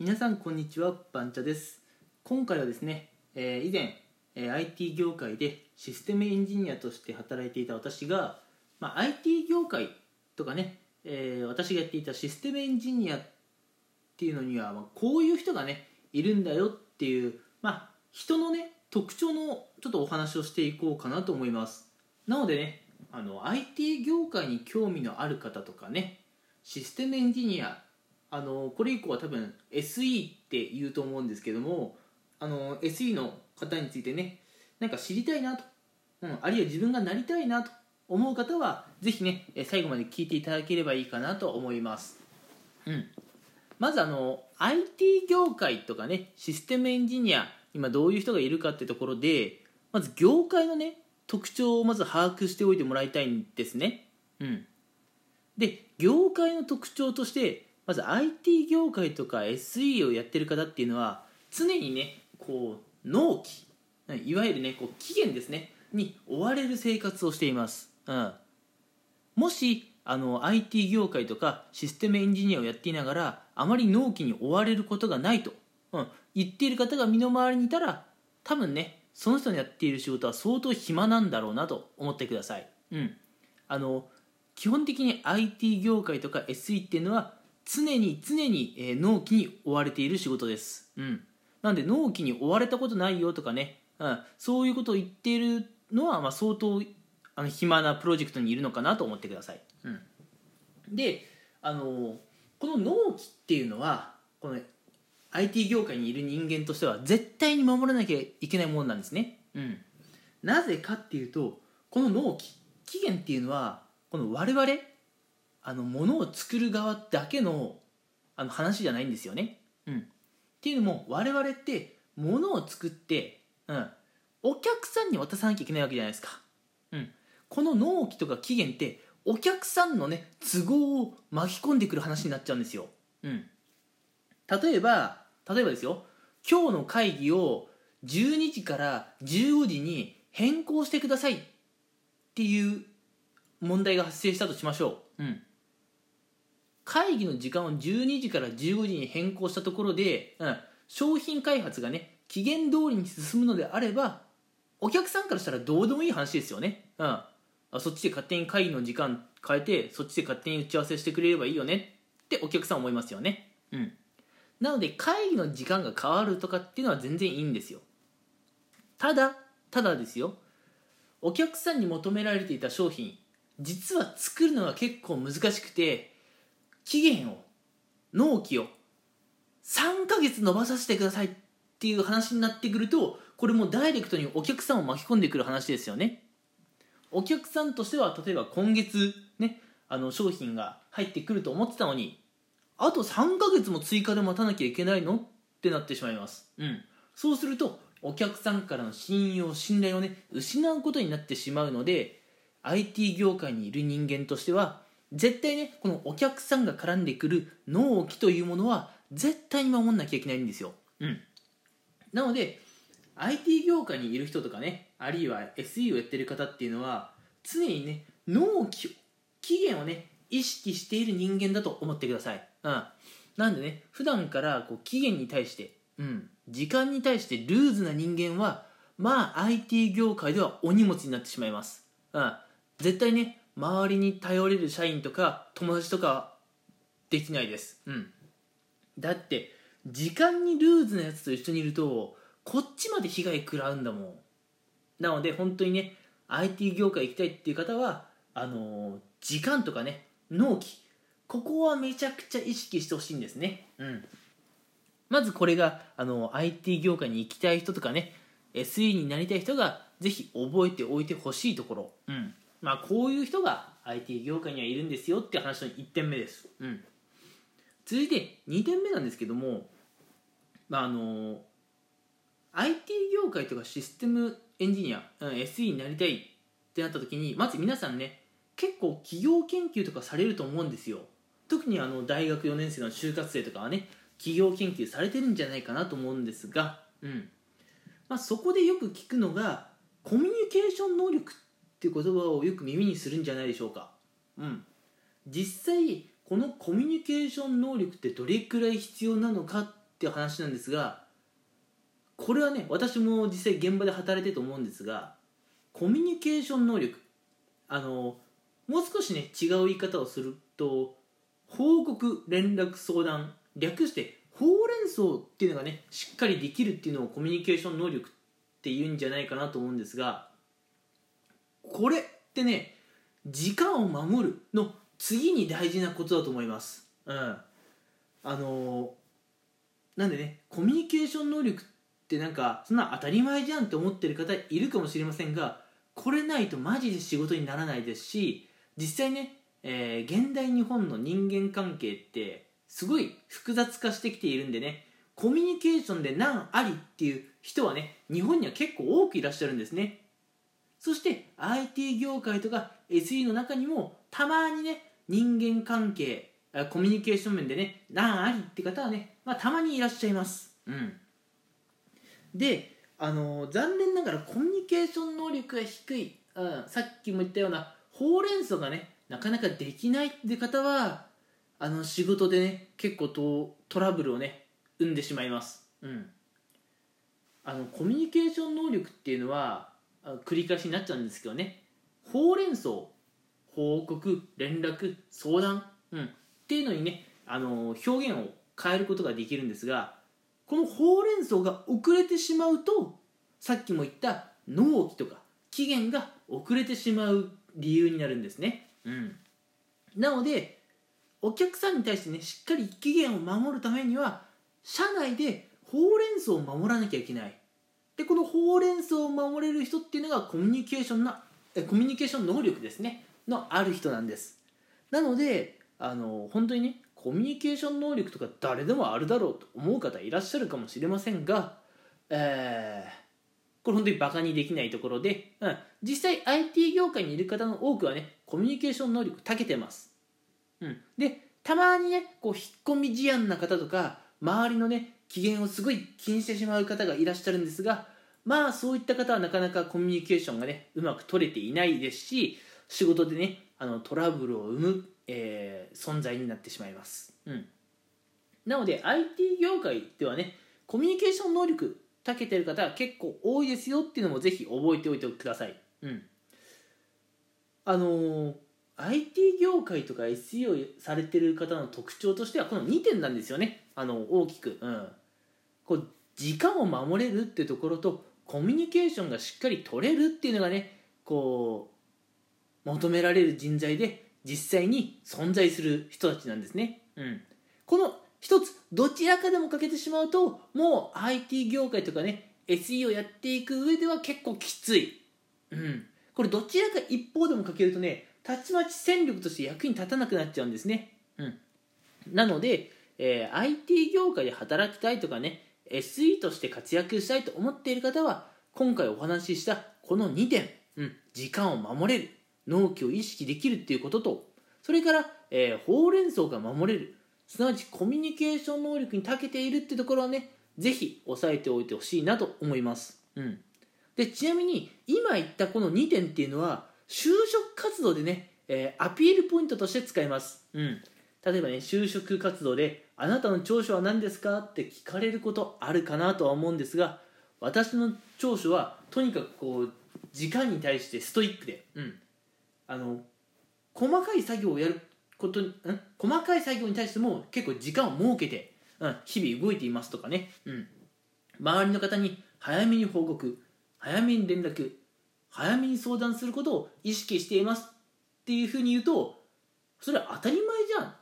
皆さんこんにちはバンチャです。今回はですね、えー以前、えー IT 業界でシステムエンジニアとして働いていた私が、まあ、IT 業界とかね、えー私がやっていたシステムエンジニアっていうのには、まあ、こういう人がねいるんだよっていう、まあ、人のね特徴のちょっとお話をしていこうかなと思います。なのでねあの IT 業界に興味のある方とかねシステムエンジニアあのこれ以降は多分 SE って言うと思うんですけどもあの SE の方についてねなんか知りたいなと、うん、あるいは自分がなりたいなと思う方はぜひね最後まで聞いていただければいいかなと思います、うん、まずあの IT 業界とかねシステムエンジニア今どういう人がいるかってところでまず業界のね特徴をまず把握しておいてもらいたいんですね、うん、で業界の特徴としてまず IT 業界とか SE をやってる方っていうのは常にねこう納期いわゆるねこう期限ですねに追われる生活をしています、うん、もしあの IT 業界とかシステムエンジニアをやっていながらあまり納期に追われることがないと、うん、言っている方が身の回りにいたら多分ねその人のやっている仕事は相当暇なんだろうなと思ってください、うん、あの基本的に IT 業界とか SE っていうのは常に常に、えー納期に追われている仕事です、うん、なんで納期に追われたことないよとかね、うん、そういうことを言っているのは、まあ、相当あの暇なプロジェクトにいるのかなと思ってください、うん、であのこの納期っていうのはこの IT 業界にいる人間としては絶対に守らなきゃいけないものなんですね、うん、なぜかっていうとこの納期期限っていうのはこの我々あの物を作る側だけのあの話じゃないんですよね、うん、っていうのも我々って物を作って、うん、お客さんに渡さなきゃいけないわけじゃないですか、うん、この納期とか期限ってお客さんのね都合を巻き込んでくる話になっちゃうんですよ、うん、例えば例えばですよ。今日の会議を12時から15時に変更してくださいっていう問題が発生したとしましょう、うん、会議の時間を12時から15時に変更したところで、うん、商品開発がね期限通りに進むのであればお客さんからしたらどうでもいい話ですよね、うん、あそっちで勝手に会議の時間変えてそっちで勝手に打ち合わせしてくれればいいよね。ってお客さん思いますよね、うん、なので会議の時間が変わるとかっていうのは全然いいんですよ。ただただですよ。お客さんに求められていた商品実は作るのが結構難しくて期限を納期を3ヶ月延ばさせてくださいっていう話になってくるとこれもダイレクトにお客さんを巻き込んでくる話ですよね。お客さんとしては例えば今月ねあの商品が入ってくると思ってたのにあと3ヶ月も追加で待たなきゃいけないのってなってしまいます、うん、そうするとお客さんからの信用信頼をね失うことになってしまうので IT 業界にいる人間としては絶対ねこのお客さんが絡んでくる納期というものは絶対に守んなきゃいけないんですよ、うん、なので IT 業界にいる人とかねあるいは SE をやってる方っていうのは常にね納期を期限をね意識している人間だと思ってください、うん、なんでね普段からこう期限に対して、うん、時間に対してルーズな人間はまあ IT 業界ではお荷物になってしまいます、うん、絶対ね周りに頼れる社員とか友達とかできないです、うん、だって時間にルーズなやつと一緒にいるとこっちまで被害食らうんだもん。なので本当にね IT 業界行きたいっていう方はあのー時間とかね納期ここはめちゃくちゃ意識してほしいんですね。うん。まずこれがあの IT 業界に行きたい人とかね SE になりたい人がぜひ覚えておいてほしいところ、うんまあ、こういう人が IT 業界にはいるんですよって話の1点目です、うん、続いて2点目なんですけども、まあ、あの IT 業界とかシステムエンジニア、うん SE になりたいってなった時にまず皆さんね結構企業研究とかされると思うんですよ。特にあの大学4年生の就活生とかはね企業研究されてるんじゃないかなと思うんですが、うん。まあ、そこでよく聞くのがコミュニケーション能力っていう言葉をよく耳にするんじゃないでしょうか、うん、実際このコミュニケーション能力ってどれくらい必要なのかっっていう話なんですがこれはね私も実際現場で働いてると思うんですがコミュニケーション能力あのもう少しね違う言い方をすると報告連絡相談略してほうれん草っていうのがねしっかりできるっていうのをコミュニケーション能力っていうんじゃないかなと思うんですがこれってね時間を守るの次に大事なことだと思います。うん。あのー、なんでねコミュニケーション能力ってなんかそんな当たり前じゃんって思ってる方いるかもしれませんがこれないとマジで仕事にならないですし実際ね、えー、現代日本の人間関係ってすごい複雑化してきているんでねコミュニケーションで難ありっていう人はね日本には結構多くいらっしゃるんですね。そして IT 業界とか SE の中にもたまにね人間関係コミュニケーション面でね難ありって方はね、まあ、たまにいらっしゃいます。うん。であの残念ながらコミュニケーション能力が低い、うん、さっきも言ったようなほうれん草がねなかなかできないって方はあの仕事でね結構トトラブルをね生んでしまいます。うん。あのコミュニケーション能力っていうのは繰り返しになっちゃうんですけどね。ほうれん草報告連絡相談、うん、っていうのにねあの表現を変えることができるんですがこのほうれん草が遅れてしまうとさっきも言った納期とか期限が遅れてしまう理由になるんですね、うん、なのでお客さんに対してねしっかり期限を守るためには社内でほうれん草を守らなきゃいけないでこのほうれん草を守れる人っていうのがコミュニケーションなコミュニケーション能力ですね。のある人なんです。なのであの本当にねコミュニケーション能力とか誰でもあるだろうと思う方いらっしゃるかもしれませんが、えー、これ本当にバカにできないところで、うん、実際 IT 業界にいる方の多くはねコミュニケーション能力長けてます、うん、でたまにねこう引っ込み思案な方とか周りのね機嫌をすごい気にしてしまう方がいらっしゃるんですがまあそういった方はなかなかコミュニケーションがねうまく取れていないですし仕事でねあのトラブルを生む、えー、存在になってしまいます、うん、なので IT 業界ではねコミュニケーション能力長けてる方は結構多いですよっていうのもぜひ覚えておいてください。うん。あのー、IT 業界とか SEO されてる方の特徴としてはこの2点なんですよね。あの大きく。うん。こう時間を守れるってところとコミュニケーションがしっかり取れるっていうのがねこう求められる人材で実際に存在する人たちなんですね。うん、この一つどちらかでも欠けてしまうともう IT 業界とかね SE をやっていく上では結構きつい、うん、これどちらか一方でも欠けるとねたちまち戦力として役に立たなくなっちゃうんですね、うん、なので、えー、IT 業界で働きたいとかね SE として活躍したいと思っている方は今回お話ししたこの2点、うん、時間を守れる納期を意識できるっていうこととそれから、えー、ほうれん草が守れるすなわちコミュニケーション能力に長けているってところはねぜひ押さえておいてほしいなと思います、うん、でちなみに今言ったこの2点っていうのは就職活動でね、えー、アピールポイントとして使えます、うん、例えばね就職活動で「あなたの長所は何ですか?」って聞かれることあるかなとは思うんですが私の長所はとにかくこう時間に対してストイックで、うん、あの細かい作業をやることん？細かい作業に対しても結構時間を設けて、うん、日々動いていますとかね、うん、周りの方に早めに報告早めに連絡早めに相談することを意識していますっていうふうに言うとそれは当たり前じゃん。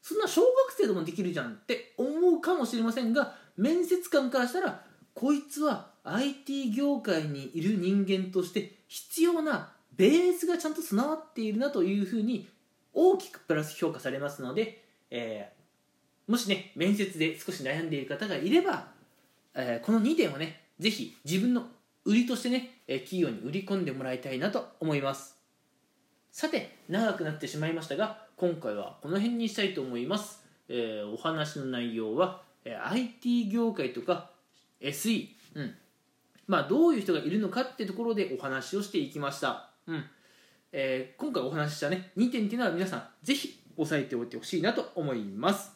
そんな小学生でもできるじゃんって思うかもしれませんが面接官からしたらこいつは IT 業界にいる人間として必要なベースがちゃんと備わっているなというふうに大きくプラス評価されますので、えー、もしね面接で少し悩んでいる方がいれば、えー、この2点をねぜひ自分の売りとしてねえ企業に売り込んでもらいたいなと思います。さて長くなってしまいましたが今回はこの辺にしたいと思います、えー、お話の内容はえ IT 業界とか SE、うん。まあ、どういう人がいるのかってところでお話をしていきました、うん。えー、今回お話ししたね2点っていうのは皆さんぜひ押さえておいてほしいなと思います。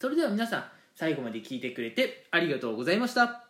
それでは皆さん最後まで聞いてくれてありがとうございました。